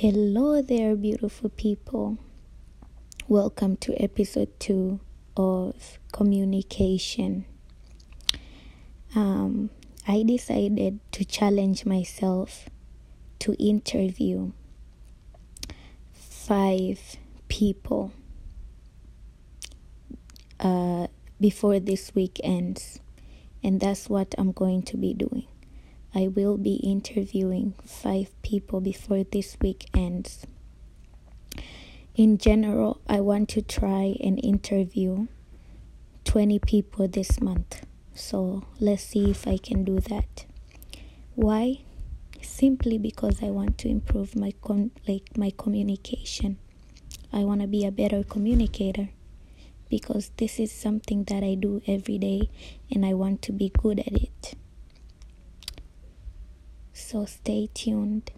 Hello there, beautiful people. Welcome to episode two of communication. Um, I decided to challenge myself to interview five people uh, before this week ends, and that's what I'm going to be doing. I will be interviewing five people before this week ends. In general, I want to try and interview 20 people this month. So let's see if I can do that. Why? Simply because I want to improve my con- like my communication. I want to be a better communicator because this is something that I do every day and I want to be good at it. So stay tuned.